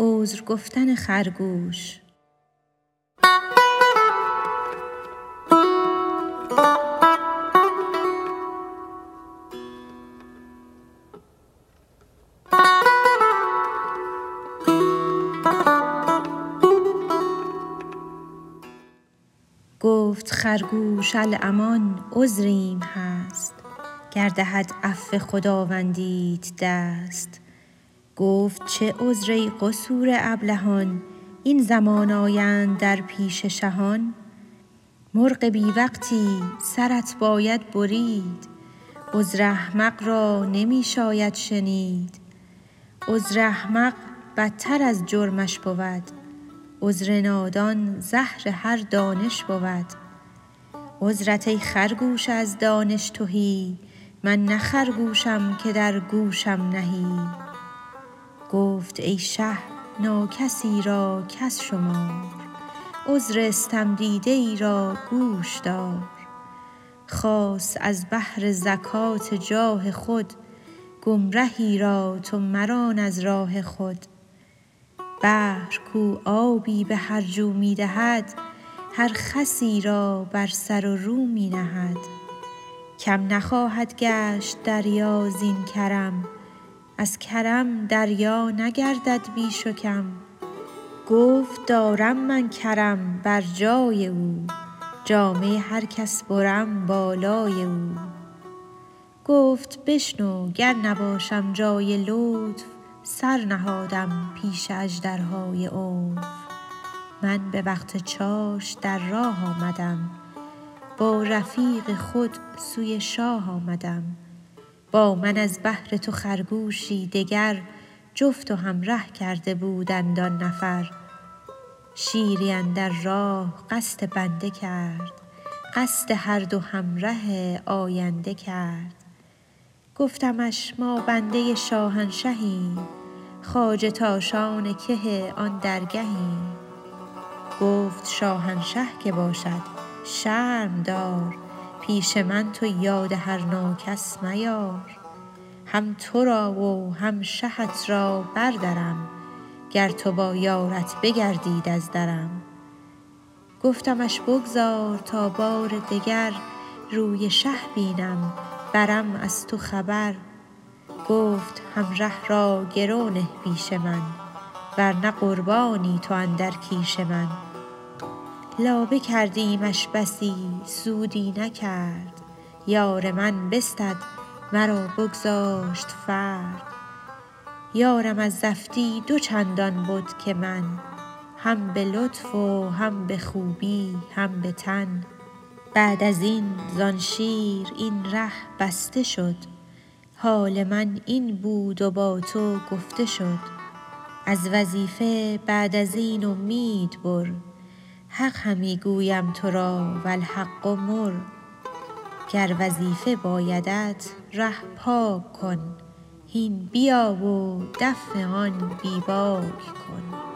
عذر گفتن خرگوش. گفت خرگوش الامان عذریم هست. گر دهد عفو خداوندیت دست گفت چه عذر ای قصور ابلهان؟ این زمان آیند در پیش شهان؟ مرغ بی وقتی سرت باید برید عذر احمق را نمی شاید شنید. عذر احمق بتر از جرمش بود عذر نادان زهر هر دانش بود. عذرت ای خرگوش از دانش تهی من نه خرگوشم که در گوشم نهی. گفت ای شه ناکسی را کس شمار عذر استم دیده ای را گوش دار. خواست از بهر زکات جاه خود گمرهی را تو مران از راه خود. بحر کو آبی به هر جو می دهد هر خسی را بر سر و رو می نهد. کم نخواهد گشت دریا زین کرم از کرم دریا نگردد بیش و کم. گفت دارم من کرم بر جای او جامه هر کس برم بالای او. گفت بشنو گر نباشم جای لطف سر نهادم پیش اژدرهای عنف من به وقت چاش در راه آمدم با رفیق خود سوی شاه آمدم. با من از بهر تو خرگوشی دگر جفت و همره کرده بودند آن نفر. شیری اندر راه قصد بنده کرد قصد هر دو همره آینده کرد. گفتمش ما بنده شاهنشهیم خواجه تاشان که آن درگهیم گفت شاهنشه که باشد شرم دار پیش من تو یاد هر ناکس میار. هم تو را و هم شهت را بردرم گر تو با یارت بگردید از درم. گفتمش بگذار تا بار دگر روی شه بینم برم از تو خبر. گفت همره را گرو نه پیش من ور نه قربانی تو اندر کیش من. لابه کردیمش بسی سودی نکرد. یار من بستد مرا بگذاشت فرد. یارم از زفتی دو چندان بد که من. هم به لطف و هم به خوبی هم به تن. بعد از این زان شیر این ره بسته شد. حال من این بود و با تو گفته شد. از وظیفه بعد از این امید بر. حق همی گویم تو را والحق مر. گر وظیفه بایدت ره پاک کن هین بیا و دفع آن بی باک کن.